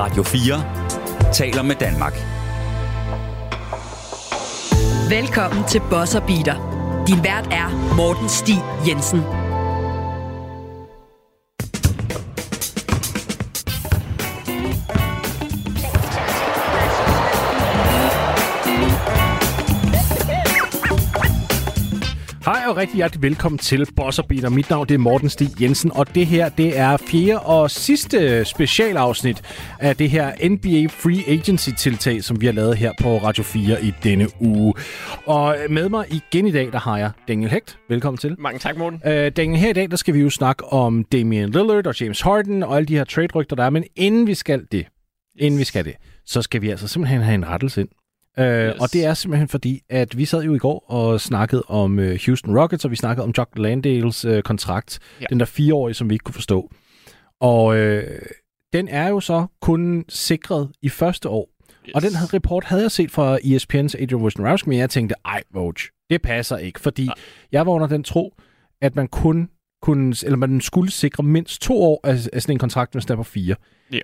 Radio 4 taler med Danmark. Velkommen til Bosser Beater. Din vært er Morten Stig Jensen. Rigtig hjertelig velkommen til Bosser Beater. Mit navn det er Morten Stig Jensen, og det her det er fjerde og sidste specialafsnit af det her NBA Free Agency-tiltag, som vi har lavet her på Radio 4 i denne uge. Og med mig igen i dag, der har jeg Daniel Hecht. Velkommen til. Mange tak, Morten. Uh, Daniel, her i dag, der skal vi jo snakke om Damian Lillard og James Harden og alle de her trade-rygter, der er. Men inden vi skal det, inden vi skal det, så skal vi altså simpelthen have en rettelse ind. Uh, yes. Og det er simpelthen fordi, at vi sad jo i går og snakkede om uh, Houston Rockets, og vi snakkede om Jock Landales uh, kontrakt. Ja. Den der fireårige, som vi ikke kunne forstå. Og uh, den er jo så kun sikret i første år. Yes. Og den her report havde jeg set fra ESPN's Adrian Wojnarowski, men jeg tænkte, ej, Woj, det passer ikke. Fordi ja. jeg var under den tro, at man kun kunne, eller man skulle sikre mindst to år af, af sådan en kontrakt, hvis der var fire. Ja.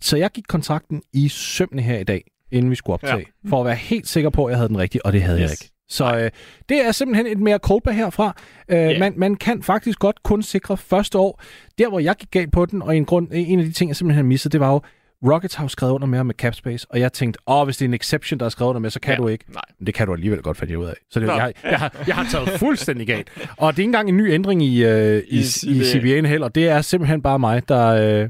Så jeg gik kontrakten i sømne her i dag inden vi skulle optage, ja. for at være helt sikker på, at jeg havde den rigtige, og det havde yes. jeg ikke. Så øh, det er simpelthen et mere kolbe herfra. Øh, yeah. man, man kan faktisk godt kun sikre første år. Der, hvor jeg gik galt på den, og en, grund, en af de ting, jeg simpelthen missede, det var jo, Rockets har jo skrevet under med med cap space, og jeg tænkte, åh, hvis det er en exception, der er skrevet under med, så kan ja. du ikke. Nej. Men det kan du alligevel godt finde ud af. Så det, jeg, jeg, har, jeg har taget fuldstændig galt. Og det er ikke engang en ny ændring i, øh, i, i, i CBA'en heller. Det er simpelthen bare mig, der, øh,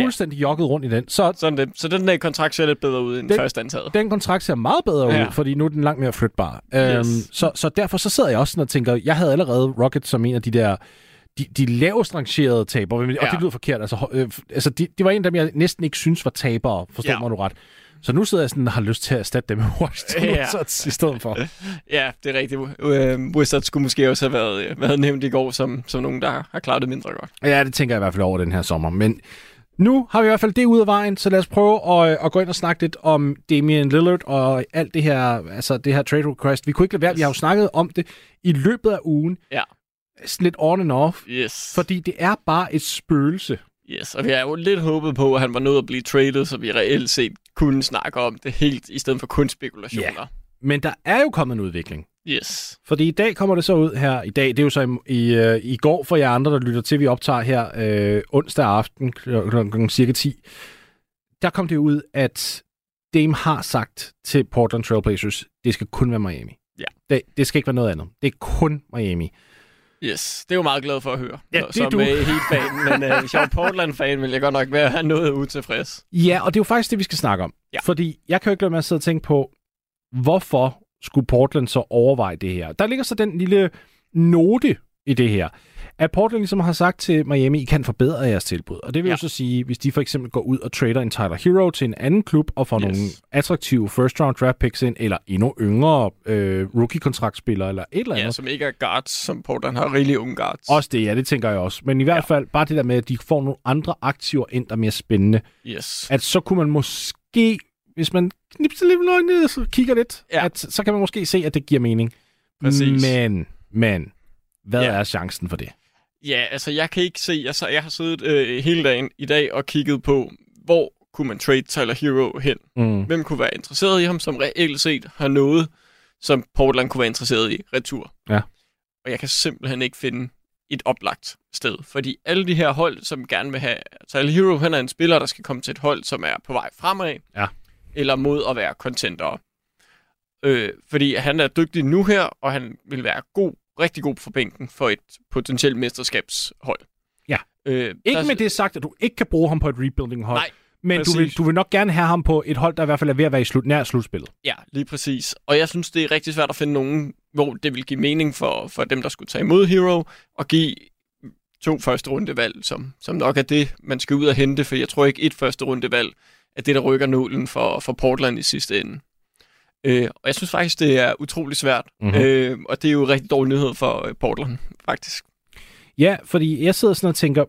fuldstændig yeah. jogget rundt i den. Så, Sådan det. så den der kontrakt ser lidt bedre ud end den, først antaget. Den kontrakt ser meget bedre ja. ud, fordi nu er den langt mere flytbar. Yes. Øhm, så, så derfor så sidder jeg også sådan og tænker, jeg havde allerede Rocket som en af de der de, de lavest rangerede tabere, ja. og det lyder forkert. Altså, øh, altså de, de var en af dem, jeg næsten ikke synes var tabere, forstår ja. mig du ret. Så nu sidder jeg sådan og har lyst til at erstatte dem med Washington ja. Wizards i stedet for. ja, det er rigtigt. Uh, Wizards skulle måske også have været, været nævnt i går som, som nogen, der har klaret det mindre godt. Ja, det tænker jeg i hvert fald over den her sommer. Men nu har vi i hvert fald det ud af vejen, så lad os prøve at, at gå ind og snakke lidt om Damian Lillard og alt det her, altså det her trade request. Vi kunne ikke lade være, yes. vi har jo snakket om det i løbet af ugen. Ja. Sådan lidt on and off. Yes. Fordi det er bare et spøgelse. Yes, og vi har jo lidt håbet på, at han var nødt at blive traded, så vi reelt set kunne snakke om det helt, i stedet for kun spekulationer. Yeah. Men der er jo kommet en udvikling. Yes. Fordi i dag kommer det så ud her. I dag, det er jo så i, i, uh, i går for jer andre, der lytter til, vi optager her øh, onsdag aften kl. kl. cirka 10. Der kom det ud, at Dame har sagt til Portland Trailblazers, det skal kun være Miami. Ja. Det, det skal ikke være noget andet. Det er kun Miami. Yes, det er jo meget glad for at høre. Ja, det som er du. helt fan, men uh, hvis jeg var Portland-fan, ville jeg godt nok være noget utilfreds. Ja, og det er jo faktisk det, vi skal snakke om. Ja. Fordi jeg kan jo ikke lade mig at sidde og tænke på, hvorfor skulle Portland så overveje det her? Der ligger så den lille note i det her, at Portland ligesom har sagt til Miami, I kan forbedre jeres tilbud. Og det vil ja. jo så sige, hvis de for eksempel går ud og trader en Tyler Hero til en anden klub og får yes. nogle attraktive first round draft picks ind, eller endnu yngre øh, rookie-kontraktspillere, eller et eller andet. Ja, som ikke er guards, som Portland har rigtig unge guards. Også det, ja, det tænker jeg også. Men i hvert ja. fald bare det der med, at de får nogle andre aktiver ind, der er mere spændende. Yes. At så kunne man måske hvis man knipser lidt øjnene og kigger lidt, ja. at, så kan man måske se, at det giver mening. Præcis. Men, men, hvad ja. er chancen for det? Ja, altså jeg kan ikke se, altså jeg har siddet øh, hele dagen i dag og kigget på, hvor kunne man trade Tyler Hero hen? Mm. Hvem kunne være interesseret i ham, som reelt set har noget, som Portland kunne være interesseret i retur? Ja. Og jeg kan simpelthen ikke finde et oplagt sted. Fordi alle de her hold, som gerne vil have... Tyler Hero, han er en spiller, der skal komme til et hold, som er på vej fremad. Ja eller mod at være contender. Øh, fordi han er dygtig nu her, og han vil være god, rigtig god for bænken for et potentielt mesterskabshold. Ja. Øh, ikke der... med det sagt, at du ikke kan bruge ham på et rebuilding-hold. Nej, men du vil, du vil nok gerne have ham på et hold, der i hvert fald er ved at være i slut, nær slutspillet. Ja, lige præcis. Og jeg synes, det er rigtig svært at finde nogen, hvor det vil give mening for, for dem, der skulle tage imod Hero, og give to første rundevalg, som, som nok er det, man skal ud og hente, for jeg tror ikke et første rundevalg er det, der rykker nålen for, for Portland i sidste ende. Øh, og jeg synes faktisk, det er utrolig svært. Mm-hmm. Øh, og det er jo rigtig dårlig nyhed for øh, Portland, faktisk. Ja, fordi jeg sidder sådan og tænker,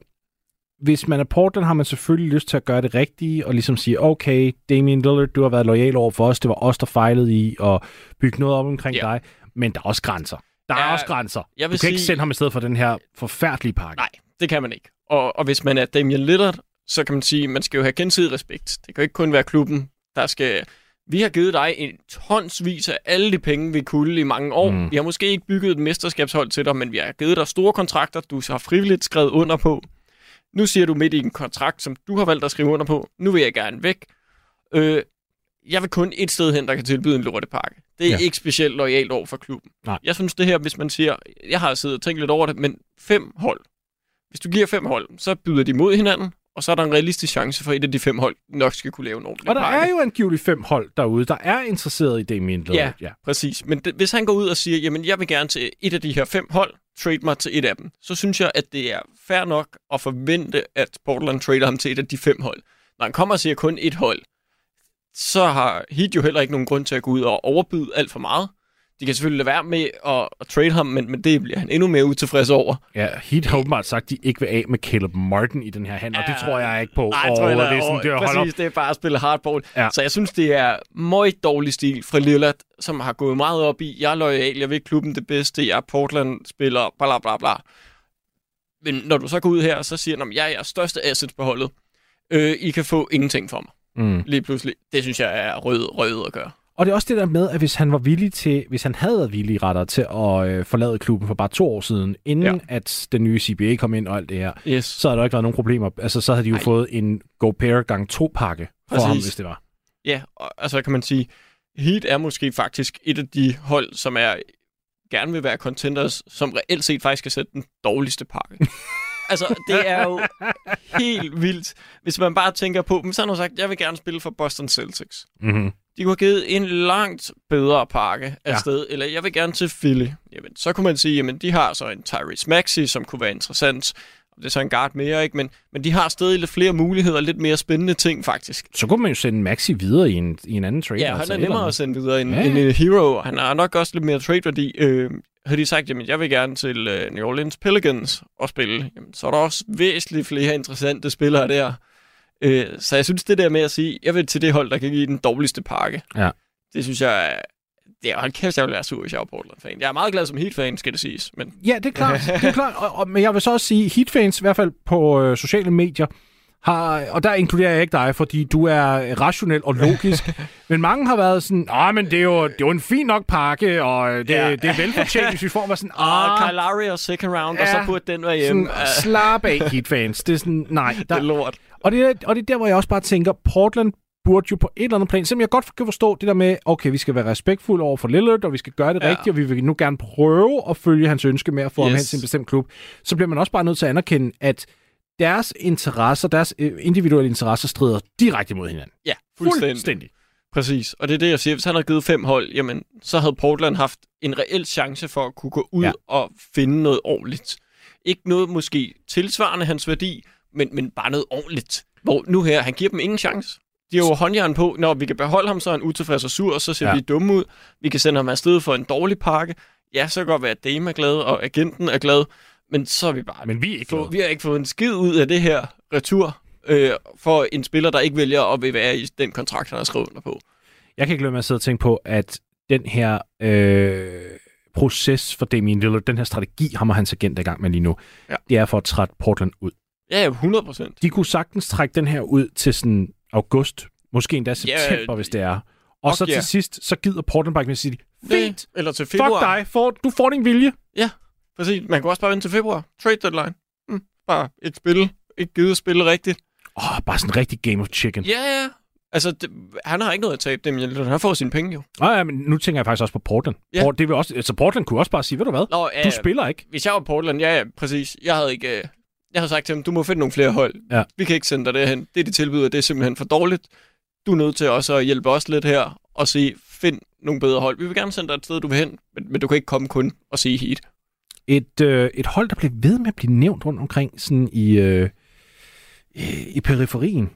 hvis man er Portland, har man selvfølgelig lyst til at gøre det rigtige, og ligesom sige, okay, Damian Lillard, du har været lojal over for os, det var os, der fejlede i at bygge noget op omkring ja. dig, men der er også grænser. Der ja, er også grænser. Jeg vil du kan sige... ikke sende ham i stedet for den her forfærdelige pakke. Nej, det kan man ikke. Og, og hvis man er Damian Lillard, så kan man sige, man skal jo have gensidig respekt. Det kan jo ikke kun være klubben, der skal... Vi har givet dig en tonsvis af alle de penge, vi kunne i mange år. Mm. Vi har måske ikke bygget et mesterskabshold til dig, men vi har givet dig store kontrakter, du har frivilligt skrevet under på. Nu siger du midt i en kontrakt, som du har valgt at skrive under på. Nu vil jeg gerne væk. Øh, jeg vil kun et sted hen, der kan tilbyde en lortepakke. Det er ja. ikke specielt lojalt over for klubben. Nej. Jeg synes det her, hvis man siger, jeg har siddet og tænkt lidt over det, men fem hold. Hvis du giver fem hold, så byder de mod hinanden, og så er der en realistisk chance for, at et af de fem hold nok skal kunne lave en ordentlig Og der pakke. er jo angiveligt fem hold derude, der er interesseret i Damien Lillard. Ja. ja. Præcis. Men det, hvis han går ud og siger, jamen jeg vil gerne til et af de her fem hold, trade mig til et af dem, så synes jeg, at det er fair nok at forvente, at Portland trader ham til et af de fem hold. Når han kommer og siger kun et hold, så har Heat jo heller ikke nogen grund til at gå ud og overbyde alt for meget. De kan selvfølgelig lade være med at, at trade ham, men, men det bliver han endnu mere utilfreds over. Ja, Heat har åbenbart sagt, at de ikke vil af med Caleb Martin i den her handel, og det Ja. tror jeg ikke på. Nej, jeg tror jeg, det er sådan, det præcis, det er bare at spille hardball. Ja. Ja. Så jeg synes, det er meget dårlig stil fra Lillard, som har gået meget op i, jeg er lojal, jeg vil klubben det bedste, jeg er Portland-spiller, bla bla bla. Men når du så går ud her, så siger han, jeg er jeres største asset på holdet. Øh, I kan få ingenting for mig. Mm. Lige pludselig. Det synes jeg er rød, rød at gøre. Og det er også det der med, at hvis han var villig til, hvis han havde været villig retter til at øh, forlade klubben for bare to år siden, inden ja. At den nye CBA kom ind og alt det her, Yes. så havde der ikke været nogen problemer. Altså, så havde de jo Nej. fået en Go Pair gang to pakke for Præcis. ham, hvis det var. Ja, og, altså kan man sige, Heat er måske faktisk et af de hold, som er gerne vil være contenders, som reelt set faktisk skal sætte den dårligste pakke. altså, det er jo helt vildt, hvis man bare tænker på, men så har han sagt, jeg vil gerne spille for Boston Celtics. Mm-hmm. De kunne have givet en langt bedre pakke Ja. afsted, ja. eller jeg vil gerne til Philly. Jamen, så kunne man sige, jamen de har så en Tyrese Maxey, som kunne være interessant. Det er så en guard mere, ikke? Men, men de har stadig lidt flere muligheder, lidt mere spændende ting faktisk. Så kunne man jo sende Maxi videre i en, i en anden trade. Ja, han altså er et nemmere at sende videre end, ja. end en hero. Han har nok også lidt mere trade-værdi. Øh, havde de sagt, jamen jeg vil gerne til øh, New Orleans Pelicans og spille, jamen, så er der også væsentligt flere interessante spillere der. Øh, så jeg synes, det der med at sige, jeg vil til det hold, der kan give den dårligste pakke, Ja. det synes jeg, det er, hold kæft, jeg vil være sur, hvis jeg er Portland-fan. Jeg er meget glad som Heat-fan, skal det siges. Men Ja, det er klart. det er klart. Og, og, men jeg vil så også sige, Heat-fans, i hvert fald på øh, sociale medier, har, og der inkluderer jeg ikke dig, fordi du er rationel og logisk. men mange har været sådan, ah, men det er jo, det er jo en fin nok pakke, og det, ja. Det er velfortjent, hvis vi får mig sådan, ah, Kyle Lowry og second round, ja, og så burde den være hjemme. sådan, slap af, Heat-fans. Det er sådan, nej. det er Der, lort. og, det er, og det er der, hvor jeg også bare tænker, Portland burde jo på et eller andet plan, selvom jeg godt kan forstå det der med, okay, vi skal være respektfulde over for Lillard, og vi skal gøre det ja. Rigtigt, og vi vil nu gerne prøve at følge hans ønske med at få yes. ham hen til en bestemt klub, så bliver man også bare nødt til at anerkende, at deres interesser, deres øh, individuelle interesser strider direkte mod hinanden. Ja, fuldstændig. Fuldstændig. Præcis, og det er det, jeg siger. Hvis han havde givet fem hold, jamen, så havde Portland haft en reel chance for at kunne gå ud Ja. og finde noget ordentligt. Ikke noget måske tilsvarende hans værdi, men, men bare noget ordentligt. Hvor nu her, han giver dem ingen chance. De har jo håndjern på, når vi kan beholde ham, så er han utilfreds og sur, og så ser ja. vi dumme ud. Vi kan sende ham afsted for en dårlig pakke. Ja, så kan godt være, at Dame er glad, og agenten er glad, men så er vi bare... Men vi er ikke få, glade. vi har ikke fået en skid ud af det her retur øh, for en spiller, der ikke vælger at vil være i den kontrakt, han har skrevet under på. Jeg kan ikke lade med at sidde og tænke på, at den her øh, proces for Damian Lillard, den her strategi, ham og hans agent er i gang med lige nu, Ja. det er for at trætte Portland ud. Ja, 100 procent. De kunne sagtens trække den her ud til sådan august, måske endda Ja, september, hvis det er. Og så ja. til sidst, så gider Portland bare ikke sige, fint, Eller til fuck februar. dig, for, du får din vilje. Præcis. Man kan også bare vente til februar. Trade deadline. Mm. Bare et spil. Ikke givet at spille rigtigt. Åh, oh, bare sådan en rigtig game of chicken. Ja, ja. Altså, det, han har ikke noget at tabe dem. Han har fået sine penge jo. Oh, ja, men nu tænker jeg faktisk også på Portland. Ja. Port, det vil også, altså Portland kunne også bare sige, ved du hvad, Nå, ja, du spiller ikke. Hvis jeg var Portland, ja, ja, præcis. Jeg havde ikke... øh, Jeg havde sagt til ham, du må finde nogle flere hold. Ja. Vi kan ikke sende dig derhen. Det, de tilbyder, det er simpelthen for dårligt. Du er nødt til også at hjælpe os lidt her og sige, find nogle bedre hold. Vi vil gerne sende dig et sted, du vil hen, men, men du kan ikke komme kun og sige heat. Et, øh, et hold, der bliver ved med at blive nævnt rundt omkring sådan i, øh, i periferien,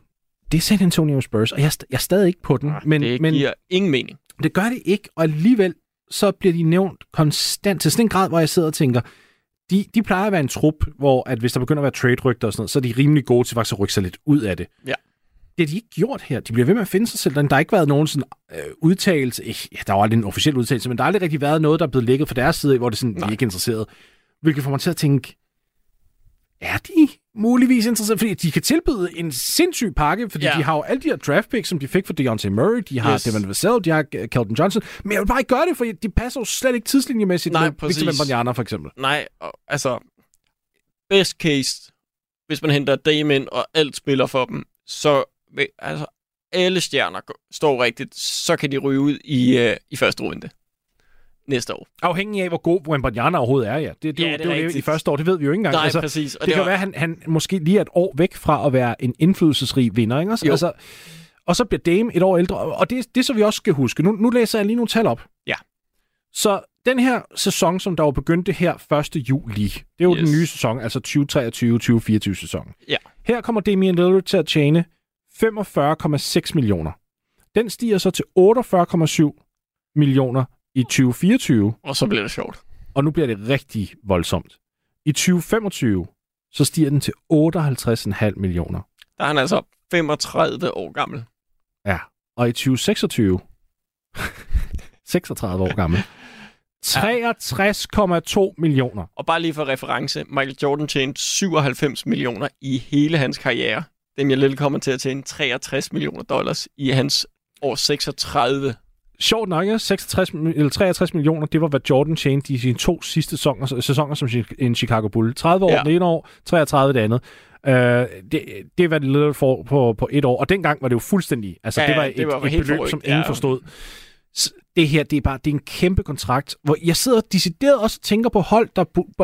det er San Antonio Spurs, og jeg, jeg er stadig ikke på den, men, det men giver ingen mening. det gør det ikke, og alligevel så bliver de nævnt konstant til sådan en grad, hvor jeg sidder og tænker, de, de plejer at være en trup, hvor at hvis der begynder at være trade-rygter og sådan noget, så er de rimelig gode til faktisk at rykke sig lidt ud af det. Ja. Det har de ikke gjort her. De bliver ved med at finde sig selv. Der har ikke været nogen sådan, øh, udtalelse. Ikke, ja, der var aldrig en officiel udtalelse, men der har aldrig rigtig været noget, der er blevet lægget fra deres side, hvor det sådan, de er Nej. ikke interesseret. Hvilket får mig til at tænke, er de muligvis interesseret, fordi de kan tilbyde en sindssyg pakke, fordi Ja. de har jo alle de her draft picks, som de fik fra Deontay Murray, de har Yes. Devin Vassell, de har uh, Kelton Johnson, men jeg vil bare ikke gøre det, for de passer jo slet ikke tidslinjemæssigt Nej, med præcis. Victor Wembanyama for eksempel. Nej, altså, best case, hvis man henter Dame ind, og alt spiller for dem, så altså, alle stjerner står rigtigt, så kan de ryge ud i, øh, i første runde næste år. Afhængig af, hvor god Wembanyama overhovedet er, ja. Det, det, Ja, det det, er jo i første år, det ved vi jo ikke engang. Nej, altså, præcis. Og det, det kan var- være, at han, han måske lige er et år væk fra at være en indflydelsesrig vinder, ikke? også? Jo. Altså, og så bliver Dame et år ældre, og det, det så vi også skal huske. Nu, nu læser jeg lige nogle tal op. Ja. Så den her sæson, som der var begyndte her 1. juli, det er jo yes. den nye sæson, altså 2023-2024 sæson. Ja. Her kommer Damian Lillard til at tjene 45,6 millioner. Den stiger så til 48,7 millioner i 2024, Og så bliver det sjovt. og nu bliver det rigtig voldsomt. I 2025, så stiger den til 58,5 millioner. Der er han altså 35 år gammel. Ja. Og i 2026, 36 år gammel, 63,2 millioner. Og bare lige for reference, Michael Jordan tjente 97 millioner i hele hans karriere. Damian Lillard kommer til at tjene 63 millioner dollars i hans år 36. Sjovt nok, ja, 66, mi- eller 63 millioner, det var, hvad Jordan tjente i sine to sidste sæsoner, sæsoner som en Chicago Bull. 30 år Ja. det ene år, 33 det andet. Uh, det, det er, hvad det Lillard får på, på et år. Og dengang var det jo fuldstændig... Altså, Ja, det var ja, et, det var et beløb, som ingen ja. forstod. Det her, det er bare det er en kæmpe kontrakt, hvor jeg sidder decideret også og tænker på hold, der,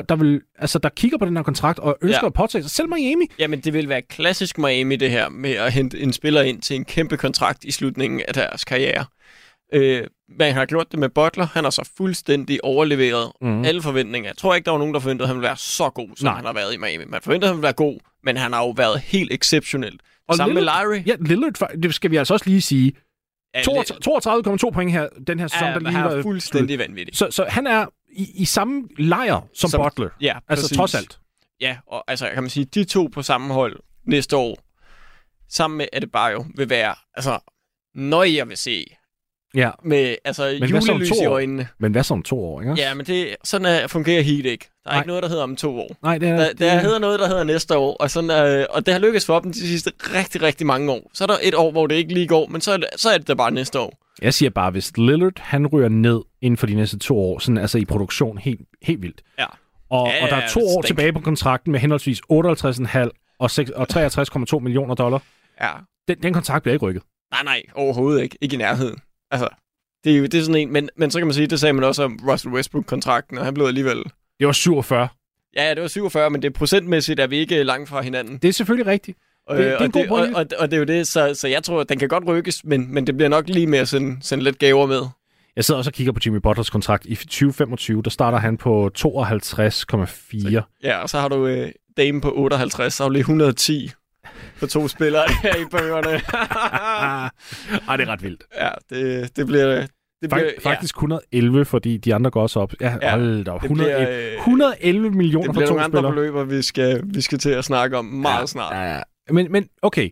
der, vil, altså, der kigger på den her kontrakt og ønsker Ja. at påtage sig. Selv Miami. Jamen, det vil være klassisk Miami, det her, med at hente en spiller ind til en kæmpe kontrakt i slutningen af deres karriere. Øh, man har gjort det med Butler. Han har så fuldstændig overleveret mm. Alle forventninger. Jeg tror ikke, der var nogen, der forventede, at han ville være så god, som Nej. han har været i Miami. Man forventede, at han ville være god, men han har jo været helt exceptionelt. Og Sammen med Lillard- Larry. Ja, Lillard, det skal vi altså også lige sige. Ja, 32,2 point her, den her sæson, ja, der lige han er været fuldstændig vanvittig. Så, så han er i, i samme lejr som, Som- som Butler. Ja, Altså præcis. trods alt. Ja, og altså kan man sige, de to på samme hold næste år, sammen med Adebayo, vil være, altså, når jeg vil se, Ja. med altså Men julelys i øjnene. Men hvad så om to år, ikke? Ja, men det, sådan er, fungerer Heat ikke. Der er Nej. ikke noget, der hedder om to år. Nej, det er... Der, det, der hedder noget, der hedder næste år, og, sådan, øh, og det har lykkes for dem de sidste rigtig, rigtig mange år. Så er der et år, hvor det ikke lige går, men så er det, så er det da bare næste år. Jeg siger bare, hvis Lillard, han ryger ned inden for de næste to år, sådan altså i produktion helt, helt vildt. Ja. Og, Ja, og der er to ja, år tilbage på kontrakten med henholdsvis 58,5 og, seks- og 63,2 millioner dollar. Ja. Den, den kontrakt bliver ikke rykket. Nej, nej, overhovedet ikke. Ikke i nærheden. Altså, det er jo det er sådan en, men, men så kan man sige, det sagde man også om Russell Westbrook-kontrakten, og han blev alligevel... Det var 47. Ja, ja, det var 47, men det er procentmæssigt, er vi ikke langt fra hinanden. Det er selvfølgelig rigtigt. Og, det er en og, god det, og, pointe. og, og det er jo det, så, så jeg tror, at den kan godt rykkes, men, men det bliver nok lige med at sende, sende lidt gaver med. Jeg sidder også og kigger på Jimmy Butlers kontrakt. I 2025, der starter han på 52,4. Ja, og så har du øh, Dame på 58, så har du lige 110 på to spillere her i bøgerne. Ah, ej, det er ret vildt. ja, det, det bliver... Det bliver Fak- faktisk 111, fordi de andre går også op. Ja, Ja, hold da. op. det 111, bliver, øh, 111 det millioner for bliver to nogle andre spillere. beløber, vi skal, vi skal til at snakke om meget ja, snart. Ja, ja. Men, men okay.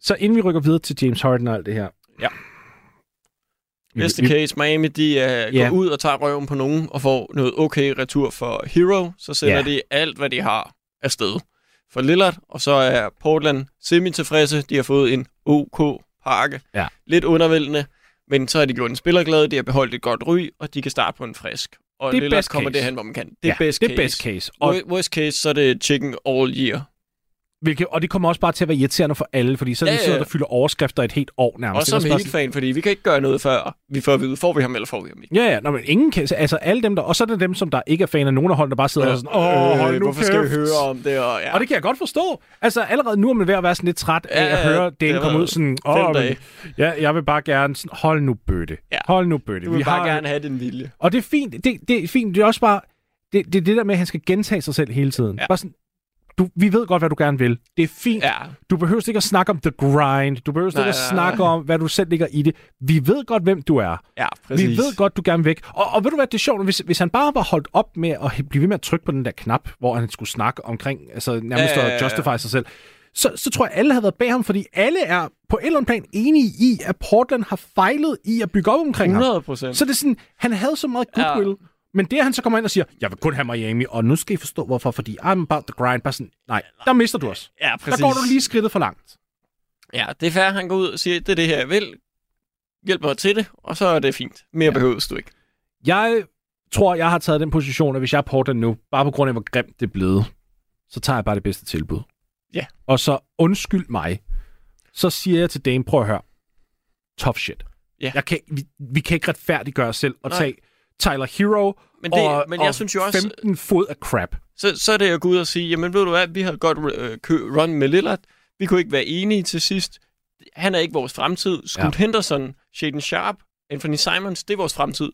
Så inden vi rykker videre til James Harden og alt det her. Ja. Næste case, Miami, de uh, Ja. går ud og tager røven på nogen og får noget okay retur for Hero. Så sender Ja. de alt, hvad de har afsted for Lillard. Og så er Portland semi-tilfredse. De har fået en OK pakke. Ja. Lidt undervældende. Men så har de gjort en spiller glad. De har beholdt et godt ry, og de kan starte på en frisk. Og Det er Lillard best kommer case. derhen, hvor man kan. Det er ja, best det case. best case. Og, worst case, så er det chicken all year. Hvilket, og det kommer også bare til at være irriterende for alle, fordi så er Ja, sådan ja. der fylder overskrifter et helt år nærmest. Også er som helt fan, fordi vi kan ikke gøre noget, før vi får at vide, får vi ham eller får vi ham ikke. Ja, ja, nå, men ingen kan, altså alle dem der, og så er det dem, som der ikke er fan af nogen af holdene, der bare sidder og sådan, åh, hold nu Øh, hvorfor kæft. skal vi høre om det? Og, ja. Og det kan jeg godt forstå. Altså allerede nu er man ved at være sådan lidt træt af Ja, at ja, høre det Dane har komme ud sådan, åh, men, ja, jeg vil bare gerne sådan, hold nu bøtte. Ja. Hold nu bøtte. Du vil bare gerne have din vilje. Og det er fint. Det, det er fint. Det er også bare, det, det er det der med, at han skal gentage sig selv hele tiden. Ja. Bare sådan, du, vi ved godt, hvad du gerne vil. Det er fint. Ja, Du behøver ikke at snakke om the grind. Du behøver ikke at nej, snakke nej. om, hvad du selv ligger i det. Vi ved godt, hvem du er. ja præcis. Vi ved godt, du gerne vil væk. Og, og ved du hvad, det er sjovt, hvis, hvis han bare var holdt op med at blive ved med at trykke på den der knap, hvor han skulle snakke omkring, altså nærmest Ja, ja, ja, at ja. justify sig selv, så, så tror jeg, alle havde været bag ham, fordi alle er på en eller anden plan enige i, at Portland har fejlet i at bygge op omkring ham. 100 procent. Så det er sådan, han havde så meget goodwill, Men det, at han så kommer ind og siger, jeg vil kun have Miami, og nu skal I forstå, hvorfor, fordi I'm about the grind. Bare sådan, nej, der mister du os. Ja, Der går du lige skridtet for langt. Ja, det er fair, han går ud og siger, det er det her, jeg vil. Hjælp mig til det, og så er det fint. Mere ja. behøves du ikke. Jeg tror, jeg har taget den position, at hvis jeg er Portland nu, bare på grund af, hvor grimt det er blevet, så tager jeg bare det bedste tilbud. Ja. Og så undskyld mig, så siger jeg til Dame, prøv at høre, tough shit. Ja. Jeg kan, vi, vi kan ikke retfærdiggøre os selv og Nej. tage Tyler Hero Men, det, og, men jeg og synes jo også, 15 fod af crap. så, så er det at gå ud og sige, jamen ved du hvad, vi har godt øh, run med Lillard. Vi kunne ikke være enige til sidst. Han er ikke vores fremtid. Scoot ja. Henderson, Shaden Sharp, Anthony Simons, det er vores fremtid.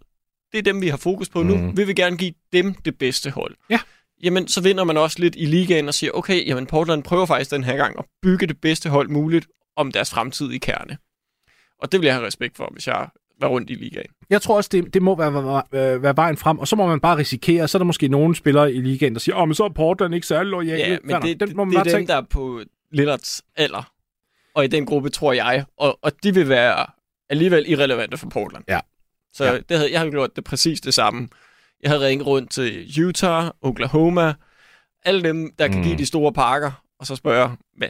Det er dem, vi har fokus på nu. Mhm. Vi vil gerne give dem det bedste hold. Ja. Jamen, så vinder man også lidt i ligaen og siger, okay, jamen Portland prøver faktisk den her gang at bygge det bedste hold muligt om deres fremtid i kerne. Og det vil jeg have respekt for, hvis jeg var rundt i ligaen. Jeg tror også, det, det må være, være, være vejen frem, og så må man bare risikere, så er der måske nogle spillere i ligaen, der siger, åh, oh, men så er Portland ikke særlig lojal. Ja, men det, den må man det er dem, tænke. der er på Lillards alder. Og i den gruppe, tror jeg. Og, og de vil være alligevel irrelevante for Portland. Ja. Så Ja. det havde, jeg havde gjort det præcis det samme. Jeg havde ringet rundt til Utah, Oklahoma, alle dem, der kan Mm. give de store parker, og så spørge, hvad,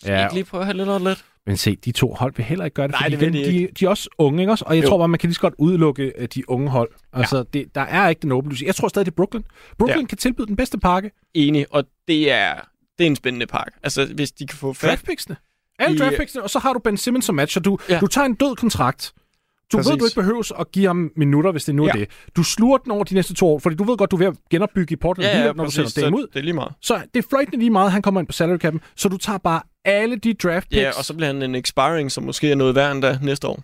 skal Ja. ja. ikke lige prøve at have Lillard lidt? Men se, de to hold vil heller ikke gøre det, Nej, fordi det vil de de, de er også unge, ikke også? Og jeg Jo. tror bare, man kan lige så godt udelukke øh, de unge hold. Altså, det, der er ikke den åbenlyse. Jeg tror stadig, det er Brooklyn. Brooklyn Ja. kan tilbyde den bedste pakke. Enig, og det er, det er en spændende pakke. Altså, hvis de kan få. Draftpicksene. Alle I- draftpicksene, og så har du Ben Simmons som matcher. Du, ja. Ja. du tager en død kontrakt. Du Præcis. ved, du ikke behøves at give ham minutter, hvis det nu er Ja. det. Du sluger den over de næste to år, fordi du ved godt, du er ved at genopbygge i Portland, Ja, ja, når du præcis, sender dem ud. det er lige meget. Så det er fløjtende lige meget, han kommer ind på salary cap'en, så du tager bare alle de draft picks, Ja, og så bliver han en expiring, som måske er noget værd endda næste år.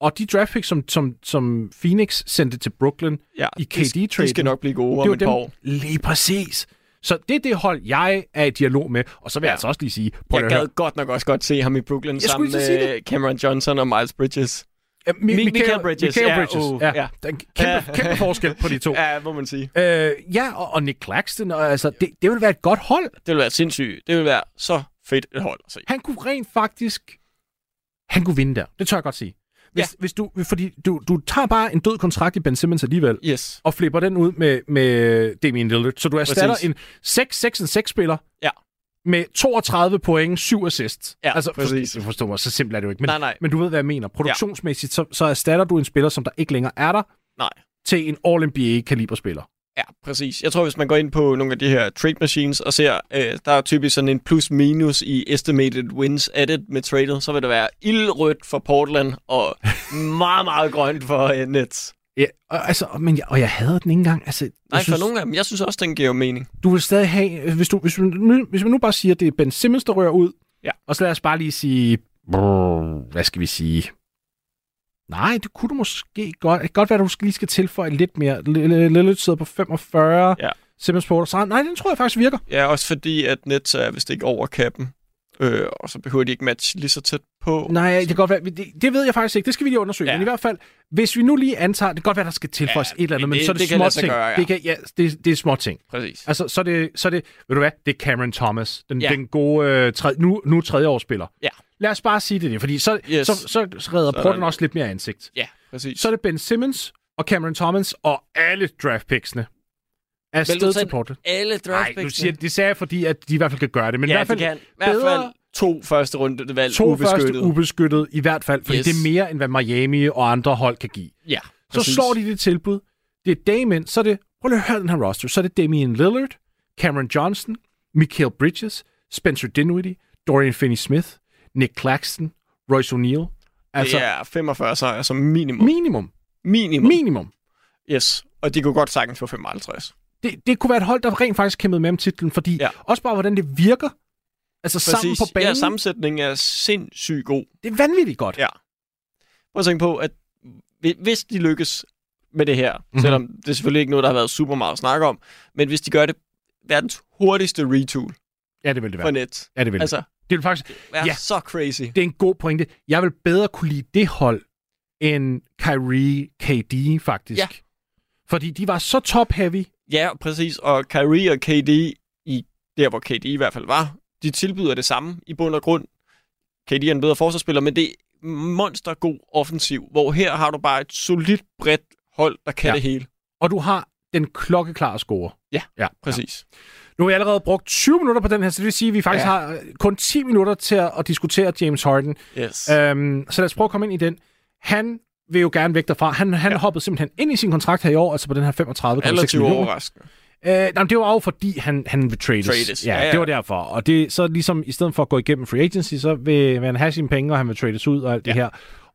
og de draft picks, som, som, som Phoenix sendte til Brooklyn Ja, i de, de skal nok blive gode om et par år. Lige præcis. Så det er det hold, jeg er i dialog med. Og så vil ja. jeg Ja. altså også lige sige, prøv Jeg at høre. gad godt nok også godt se ham i Brooklyn Jeg sammen med Cameron Johnson og Miles Bridges. Ja, Mi- Mi- Michael Bridges, Michael ja, Bridges. uh, ja. ja. Der er en kæmpe, Ja. kæmpe forskel på de to. Ja, må man sige. Øh, ja, og, og Nick Claxton, og, altså, det, det vil være et godt hold. Det vil være sindssygt. Det vil være så fedt et hold at se. Han kunne rent faktisk... Han kunne vinde der. Det tør jeg godt sige. Hvis, Ja. hvis du, fordi du, du tager bare en død kontrakt i Ben Simmons alligevel, Yes. og flipper den ud med, med Damian Lillard. Så du erstatter Præcis. en 6-6-6-spiller Ja. Med 32 point, 7 assists. Ja, altså, præcis. For, forstår mig, så simpelt er det jo ikke. Men, Nej, nej. men du ved, hvad jeg mener. Produktionsmæssigt, så, så erstatter du en spiller, som der ikke længere er der, Nej. til en All-NBA-kaliberspiller. Ja, præcis. Jeg tror, hvis man går ind på nogle af de her trade machines og ser, øh, der er typisk sådan en plus-minus i estimated wins added med tradet, så vil det være ildrødt for Portland og meget, meget grønt for øh, Nets. Ja, og, altså, men jeg, og jeg hader den ikke engang. Altså, jeg Nej, synes, for nogle af dem. Jeg synes også, den giver mening. Du vil stadig have, hvis, du, hvis, man, nu, hvis man nu bare siger, at det er Ben Simmons, der rører ud, Ja. og så lad os bare lige sige, brrr, hvad skal vi sige? Nej, det kunne du måske godt. Det kan godt være, at du lige skal tilføje lidt mere. Lillard sidder på 45, Ja. Simmons på 38. Nej, den tror jeg faktisk virker. Ja, også fordi, at Nets er vist ikke over kappen. Øh, og så behøver de ikke matche lige så tæt på. Nej, det kan godt være. Det, det ved jeg faktisk ikke. Det skal vi lige undersøge. Ja. Men i hvert fald, hvis vi nu lige antager, det kan godt være, der skal tilføjes Ja, et eller andet, men det- så er det, det små ting. gøre, ja. det, kan, ja, det, det er små ting. Præcis. Altså, så er det, så er det, ved du hvad, det er Cameron Thomas, den, ja. Den gode, øh, tredje, nu, nu tredjeårsspiller. Ja. Lad os bare sige det, det fordi så, Yes. så, så redder Sådan. Portland også lidt mere ansigt. Ja, præcis. Så er det Ben Simmons og Cameron Thomas og alle draftpicksene er Vil du tage til Portland. alle Nej, draft nu siger, det sagde jeg, fordi at de i hvert fald kan gøre det. Men ja, i hvert fald de kan. I hvert bedre- fald to første runde valg to første ubeskyttet. ubeskyttet, i hvert fald, fordi Yes. det er mere, end hvad Miami og andre hold kan give. Ja, Så slår de det tilbud. Det er Damien, så er det, prøv lige at høre den her roster, så er det Damian Lillard, Cameron Johnson, Mikael Bridges, Spencer Dinwiddie, Dorian Finney-Smith, Nick Claxton, Royce O'Neal. Altså, det er 45 sejre som minimum. minimum. minimum. Minimum. Yes, og de kunne godt sagtens få 55. Det, det kunne være et hold, der rent faktisk kæmpede med om titlen, fordi ja. Også bare, hvordan det virker, altså Præcis. sammen på banen, Ja, sammensætningen er sindssygt god. det er vanvittigt godt. Ja. Prøv at tænke på, at hvi- hvis de lykkes med det her, Mhm. mm-hmm. selvom det er selvfølgelig ikke noget, der har været super meget at snakke om, men hvis de gør det verdens hurtigste retool Ja, det vil det for være. net, Ja, det vil det. altså, Det vil faktisk, det er Ja. så crazy. det er en god pointe. Jeg vil bedre kunne lide det hold, end Kyrie KD, faktisk. Ja. Fordi de var så top-heavy. Ja, præcis. Og Kyrie og KD, i der hvor KD i hvert fald var, de tilbyder det samme i bund og grund. KD er en bedre forsvarsspiller, men det er monstergod offensiv, hvor her har du bare et solidt, bredt hold, der kan Ja. ja. det hele. Og du har den klokkeklare score. Ja, ja Præcis. Nu har vi allerede brugt 20 minutter på den her, så det vil sige, at vi faktisk ja. Ja. har øh, kun 10 minutter til at, at diskutere James Harden. Yes. Øhm, så lad os prøve at komme ind i den. Han vil jo gerne væk derfra. Han, han ja. Hoppede simpelthen ind i sin kontrakt her i år, altså på den her 35,6 Relativt overraskende. Øh, nej, det var jo fordi, han, han vil trades. Trades, Ja, ja, ja. det var derfor. Og det, så ligesom, i stedet for at gå igennem free agency, så vil, vil han have sine penge, og han vil trades ud og alt ja. det her.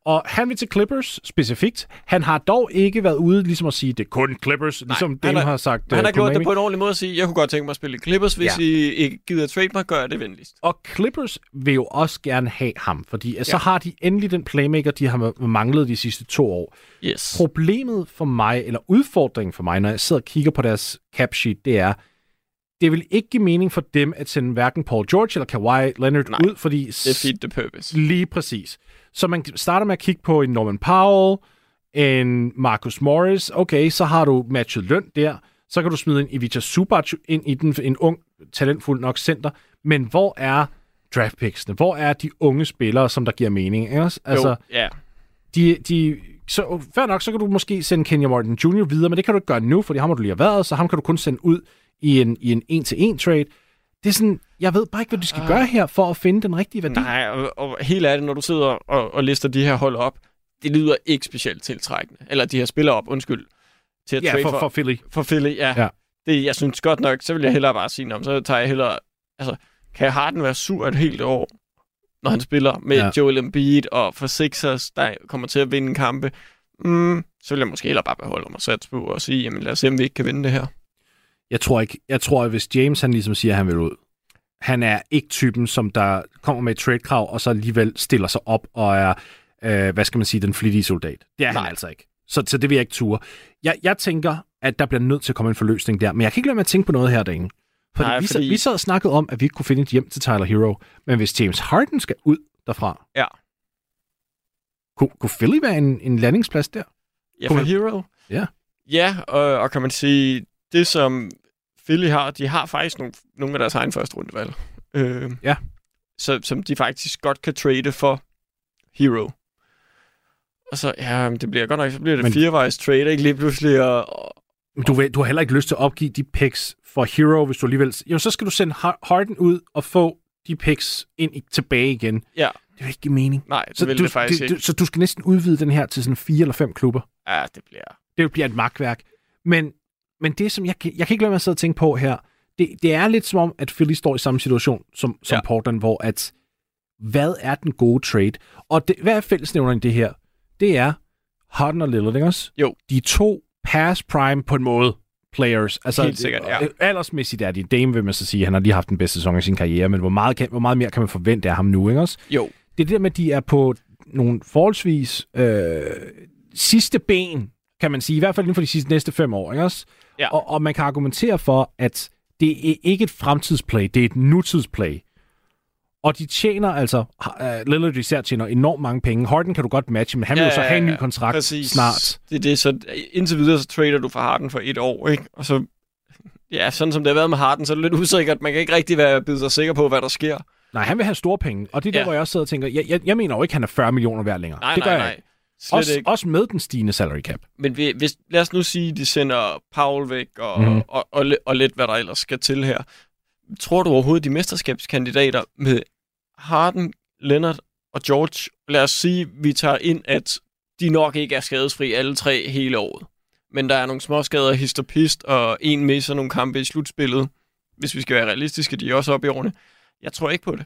Og han vil til Clippers specifikt. Han har dog ikke været ude ligesom at sige, det er kun Clippers, ligesom han Dame har- sagt. Han øh, har gjort det på en ordentlig måde at sige, jeg kunne godt tænke mig at spille Clippers, hvis Ja. I ikke gider trade mig, gør jeg det venligst. Og Clippers vil jo også gerne have ham, fordi ja. så har de endelig den playmaker, de har manglet de sidste to år. Yes. Problemet for mig, eller udfordringen for mig, når jeg sidder og kigger på deres cap sheet, det er, det vil ikke give mening for dem at sende hverken Paul George eller Kawhi Leonard Nej, ud, fordi... Det er feed the purpose. Lige præcis. Så man starter med at kigge på en Norman Powell, en Marcus Morris. Okay, så har du matchet løn der. Så kan du smide en Ivica Subac ind i den, en ung, talentfuld nok center. Men hvor er draftpicksene? Hvor er de unge spillere, som der giver mening? Ikke? Altså, jo, ja. de, de, så fair nok, så kan du måske sende Kenya Martin Jr. videre, men det kan du ikke gøre nu, fordi ham har du lige har været, så ham kan du kun sende ud i en, i en en-til-en trade. Det er sådan, jeg ved bare ikke, hvad du skal Ah. gøre her for at finde den rigtige værdi. Nej, og, og helt ærligt, når du sidder og, og lister de her hold op, det lyder ikke specielt tiltrækkende. Eller de her spillere op, undskyld. Til at Ja, trade for, for Philly. for Philly, ja. Ja. Det, jeg synes godt nok, så vil jeg hellere bare sige, "Nå, men så tager jeg hellere... Altså, kan Harden være sur et helt år, når han spiller med ja. Joel Embiid og for Sixers, der kommer til at vinde kampe? Mm, så vil jeg måske hellere bare beholde mig sats på og sige, jamen lad os se, om vi ikke kan vinde det her. Jeg tror ikke, jeg tror, at hvis James han ligesom siger, at han vil ud, han er ikke typen, som der kommer med et trade-krav, og så alligevel stiller sig op og er, øh, hvad skal man sige, den flittige soldat. Det er Nej. han altså ikke. Så, så det vil jeg ikke ture. Jeg, jeg tænker, at der bliver nødt til at komme en forløsning der, men jeg kan ikke lade med at tænke på noget her, Dane. Fordi, Nej, vi, fordi- vi sad og snakkede om, at vi ikke kunne finde et hjem til Tyler Hero, men hvis James Harden skal ud derfra, Ja. kunne, kunne Philly være en, en landingsplads der? Ja, for man- Hero? Ja. Ja, og, og kan man sige, det som Philly har, de har faktisk nogle, nogle af deres egen første rundevalg. Øh, Ja. Så, som de faktisk godt kan trade for Hero. Og så, ja, det bliver godt nok, så bliver det Men- firevejs trade, ikke lige pludselig, og, og Men Du, vil, du har heller ikke lyst til at opgive de picks for Hero, hvis du alligevel... Jo, så skal du sende Har- Harden ud og få de picks ind i, tilbage igen. ja, Det vil ikke give mening. nej, det Så vil du, det faktisk du, ikke. du, så du skal næsten udvide den her til sådan fire eller fem klubber. Ja, det bliver... Det bliver et magtværk. Men, men det, som jeg, jeg kan ikke lade mig sidde og tænke på her, det, det er lidt som om, at Philly står i samme situation som, som ja. Portland, hvor at, hvad er den gode trade? Og det, hvad er fællesnævneren i det her? Det er Harden og Lillard, ikke også? Jo. De to pass prime på en måde players. Altså, Helt sikkert, ja. øh, Aldersmæssigt er de Dame, vil man så sige. Han har lige haft den bedste sæson i sin karriere, men hvor meget, kan, hvor meget mere kan man forvente af ham nu, ikke også? Jo, det er det der med, at de er på nogle forholdsvis øh, sidste ben, kan man sige, i hvert fald inden for de sidste næste fem år, ikke også? Ja. Og, og man kan argumentere for, at det er ikke et fremtidsplay, det er et nutidsplay. Og de tjener altså, uh, Lillard især tjener enormt mange penge. Harden kan du godt matche, men han vil jo så have en ny kontrakt præcis. snart. Det er det, så indtil videre, så trader du for Harden for et år, ikke? Og så, ja, sådan som det har været med Harden, så er det lidt usikkert. Man kan ikke rigtig være bide sig sikker på, hvad der sker. Nej, han vil have store penge. Og det er der, Ja. hvor jeg også sidder og tænker, jeg, jeg, jeg mener jo ikke, at han er 40 millioner værd længere. Nej, det gør nej, jeg nej. ikke. Slet Også, ikke. også med den stigende salary cap. Men vi, hvis, lad os nu sige, at de sender Paul væk og, mm. og, og, og, og lidt, hvad der ellers skal til her. Tror du overhovedet, de mesterskabskandidater med Harden, Leonard og George, lad os sige, vi tager ind, at de nok ikke er skadesfri alle tre hele året. Men der er nogle små skader, hist og pist, og en misser nogle kampe i slutspillet. Hvis vi skal være realistiske, de er også oppe i årene. Jeg tror ikke på det.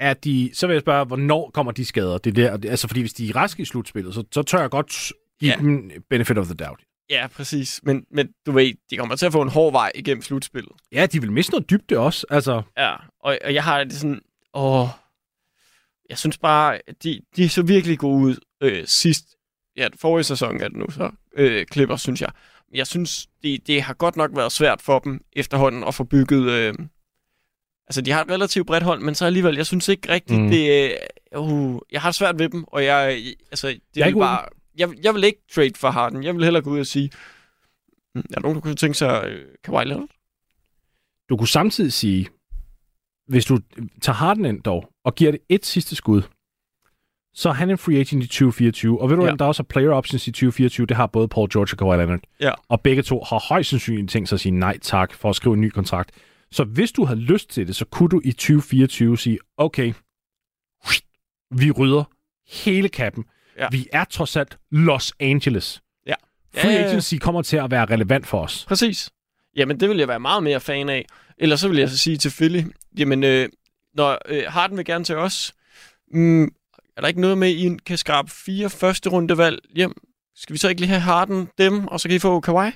Er de, så vil jeg spørge, hvornår kommer de skader? Det er der, altså, fordi hvis de er raske i slutspillet, så, så tør jeg godt give ja. Dem benefit of the doubt. Ja, præcis. Men, men du ved, de kommer til at få en hård vej igennem slutspillet. Ja, de vil miste noget dybde også. Altså, Ja, og, og jeg har det sådan, åh, jeg synes bare, at de, de så virkelig gode ud øh, sidst, ja, forrige sæson er det nu så, øh, klipper, synes jeg. Jeg synes, det, det har godt nok været svært for dem efterhånden at få bygget, øh, altså de har et relativt bredt hold, men så alligevel, jeg synes ikke rigtigt, Mm. det, øh, uh, jeg har svært ved dem, og jeg, altså, det Jeg er er ikke bare, jeg, jeg vil ikke trade for Harden, jeg vil hellere gå ud og sige, "Mm, er der nogen, der kunne tænke sig øh, Kawhi Leonard? du kunne samtidig sige, hvis du tager Harden ind dog, og giver det et sidste skud, så er han en free agent i 2024. Og ved du, Ja. hvem der også har player options i 2024? Det har både Paul George og Kawhi Leonard. Ja. Og begge to har højst sandsynligt tænkt sig at sige nej tak for at skrive en ny kontrakt. Så hvis du havde lyst til det, så kunne du i 2024 sige, okay, vi rydder hele kappen. Ja. Vi er trods alt Los Angeles. Ja. Free Ja, ja, ja. agency kommer til at være relevant for os. Præcis. Jamen, det vil jeg være meget mere fan af. Ellers så vil jeg så sige til Philly, jamen, øh, når øh, Harden vil gerne til os, mm, er der ikke noget med, at I kan skrabe fire første rundevalg hjem? Skal vi så ikke lige have Harden dem, og så kan I få Kawhi?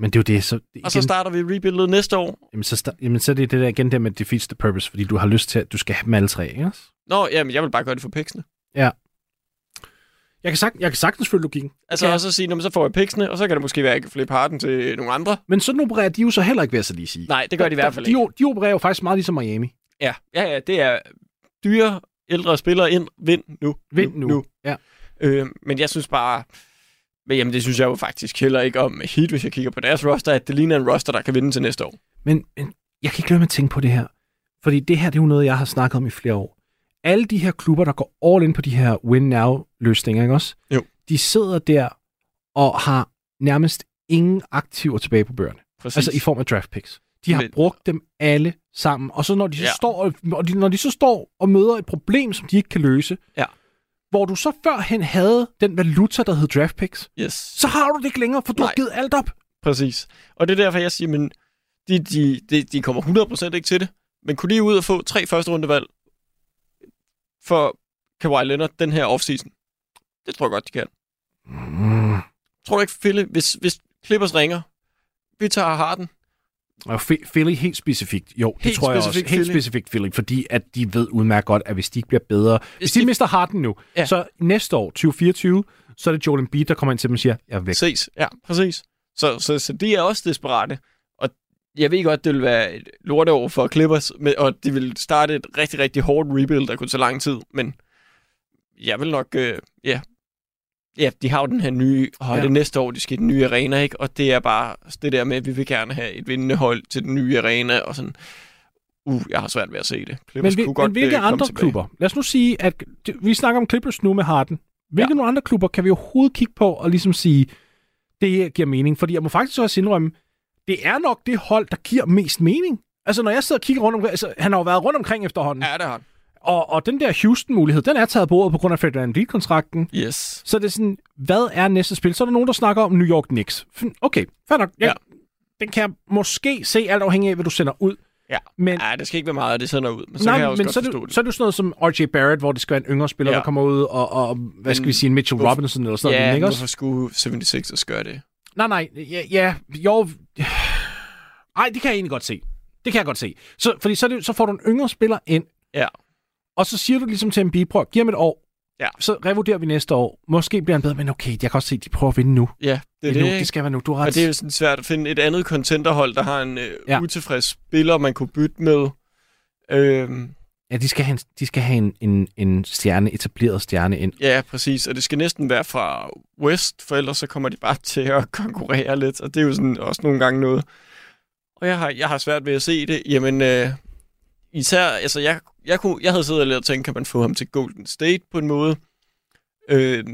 Men det er jo det. Så, Og så igen, starter vi rebuildet næste år. jamen, så, sta- jamen, så er det det der igen der med defeats the purpose, fordi du har lyst til, at du skal have dem alle tre, ikke? også? Nå, jamen, jeg vil bare gøre det for picksene. Jeg kan, sagt, jeg kan sagtens følge logikken. Altså, Ja. og så sige, "Nå, men så får jeg picksene, og så kan det måske være, at jeg kan flippe Harden til nogle andre. Men sådan opererer de jo så heller ikke, vil jeg så lige sige. Nej, det gør de i hvert fald de, ikke. de, de opererer jo faktisk meget ligesom Miami. Ja, ja, ja, det er dyre, ældre spillere ind, vind nu. Vind nu. nu. Ja. Øh, men jeg synes bare, men jamen det synes jeg jo faktisk heller ikke om Heat, hvis jeg kigger på deres roster, at det ligner en roster, der kan vinde til næste år. Men, men jeg kan ikke lade med at tænke på det her. Fordi det her, det er jo noget, jeg har snakket om i flere år. Alle de her klubber, der går all in på de her win-now-løsninger, ikke også? Jo. De sidder der og har nærmest ingen aktiver tilbage på bøgerne. Præcis. Altså i form af draft picks. De har Men- brugt dem alle sammen. Og så når de så, Ja. står, og- og de, når de så står og møder et problem, som de ikke kan løse, Ja. Hvor du så førhen havde den valuta, der hed draft picks, Yes, så har du det ikke længere, for du Nej. har givet alt op. præcis. Og det er derfor, jeg siger, men de, de, de, de kommer 100% ikke til det. Men kunne de ud og få tre første rundevalg for Kawhi Leonard den her offseason? Det tror jeg godt, de kan. Mm. Tror du ikke, Philly, hvis, hvis Clippers ringer, vi tager Harden, Og Philly helt specifikt. Jo, det Helt tror jeg også. Helt Philly. specifikt Philly, fordi at de ved udmærket godt, at hvis de ikke bliver bedre... Hvis de de- mister Harden nu, Ja. så næste år, 2024, så er det Joel Embiid, der kommer ind til dem og siger, jeg er væk. Ses, ja, præcis. Så, så, så de er også desperate. Og jeg ved godt, det vil være et lorteår for Clippers, og de vil starte et rigtig, rigtig hårdt rebuild, der kunne tage lang tid, men jeg vil nok, øh, ja, ja, de har jo den her nye, og Ja. næste år, de skal i den nye arena, ikke? Og det er bare det der med, at vi vil gerne have et vindende hold til den nye arena, og sådan, uh, jeg har svært ved at se det. Clippers Men, vi, kunne godt men hvilke øh, andre tilbage. klubber? Lad os nu sige, at vi snakker om Clippers nu med Harden. Hvilke ja. nogle andre klubber kan vi overhovedet kigge på og ligesom sige, det giver mening? Fordi jeg må faktisk også indrømme, det er nok det hold, der giver mest mening. Altså, når jeg sidder og kigger rundt omkring, altså, han har jo været rundt omkring efterhånden. Ja, det har han. Og, og den der Houston-mulighed, den er taget på bordet på grund af Fred Van kontrakten Yes. Så er det sådan, hvad er næste spil? Så er der nogen, der snakker om New York Knicks. Okay, fair nok. Jeg, Ja. Den kan jeg måske se alt afhængig af, hvad du sender ud. Ja. Men, Ja, det skal ikke være meget, det sender ud, men så nej, kan jeg også men godt så er, det, det. så er det jo sådan noget som R.J. Barrett, hvor det skal være en yngre spiller, ja. Der kommer ud, og, og hvad skal Men vi sige, en Mitchell hvorfor- Robinson eller sådan noget. Ja, hvorfor skulle 76ers gøre det? Nej, nej, ja, ja jo. Ej, det kan jeg egentlig godt se. Det kan jeg godt se. Så, fordi så, er det, så får du en yngre spiller ind, Ja. Og så siger du ligesom til en prøv, giv ham et år, Ja. så revurderer vi næste år. Måske bliver han bedre, men okay, jeg kan også se, at de prøver at vinde nu. Ja, det er nu. det. det skal være nu. Du har Og ret. det er jo sådan svært at finde et andet contenterhold, der har en øh, ja. utilfreds spiller, man kunne bytte med. Øhm, Ja, de skal have, en, de skal have en, en, en stjerne, etableret stjerne ind. ja, præcis. Og det skal næsten være fra West, for ellers så kommer de bare til at konkurrere lidt. Og det er jo sådan også nogle gange noget. Og jeg har, jeg har svært ved at se det. Jamen, øh, især, altså jeg, jeg, kunne, jeg havde siddet og lidt og tænkt, kan man få ham til Golden State på en måde? Øh,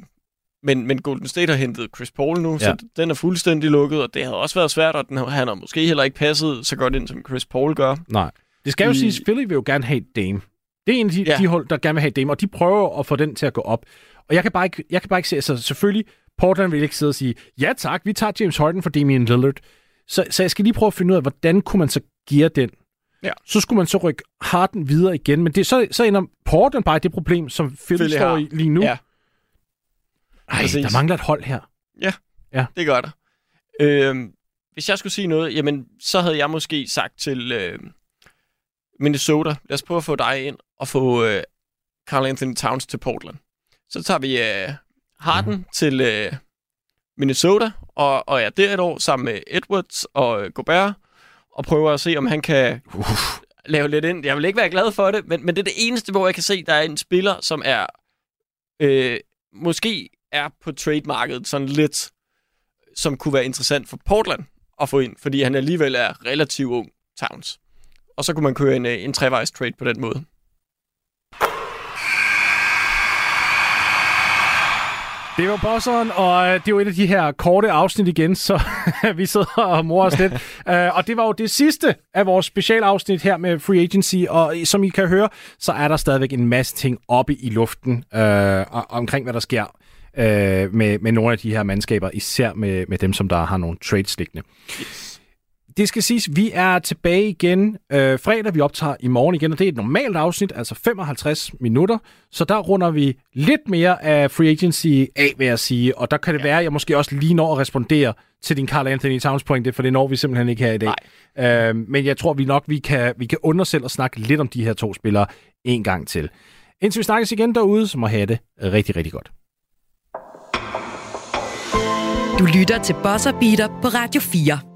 men, men Golden State har hentet Chris Paul nu, ja. Så den er fuldstændig lukket, og det havde også været svært, og den, han har måske heller ikke passet så godt ind, som Chris Paul gør. Nej. Det skal jo I- siges, Philly vil jo gerne have Dame. Det er en af de, ja. De hold, der gerne vil have Dame, og de prøver at få den til at gå op. Og jeg kan bare ikke, jeg kan bare ikke se, altså selvfølgelig, Portland vil ikke sidde og sige, ja tak, vi tager James Harden for Damian Lillard. Så, så jeg skal lige prøve at finde ud af, hvordan kunne man så geare den? Ja. Så skulle man så rykke Harden videre igen, men det, så, så ender Portland bare i det problem, som Philly, Philly står har. i lige nu. Ja. Ej, Præcis. der mangler et hold her. Det gør der. Øhm, hvis jeg skulle sige noget, jamen, så havde jeg måske sagt til øh, Minnesota, lad os prøve at få dig ind og få øh, Carl Anthony Towns til Portland. Så tager vi øh, Harden mm. til øh, Minnesota, og, og er der et år sammen med Edwards og øh, Gobert, og prøver at se, om han kan Uff. lave lidt ind. Jeg vil ikke være glad for det, men, men det er det eneste, hvor jeg kan se, der er en spiller, som er øh, måske er på trademarkedet sådan lidt, som kunne være interessant for Portland at få ind, fordi han alligevel er relativt ung, Towns. Og så kunne man køre en, øh, en trevejs trade på den måde. Det var bosseren, og øh, det var et af de her korte afsnit igen, så vi sidder og morer os lidt. Uh, og det var jo det sidste af vores specialafsnit her med Free Agency, og som I kan høre, så er der stadigvæk en masse ting oppe i luften uh, omkring, hvad der sker uh, med, med nogle af de her mandskaber, især med, med dem, som der har nogle trades liggende. Yes det skal siges, vi er tilbage igen øh, fredag. Vi optager i morgen igen, og det er et normalt afsnit, altså 55 minutter. Så der runder vi lidt mere af free agency af, vil jeg sige. Og der kan det ja. være, at jeg måske også lige når at respondere til din Carl Anthony Towns pointe, for det når vi simpelthen ikke her i dag. Øh, men jeg tror vi nok, vi kan, vi kan under selv og snakke lidt om de her to spillere en gang til. Indtil vi snakkes igen derude, så må have det rigtig, rigtig godt. Du lytter til Bosser Beater på Radio 4.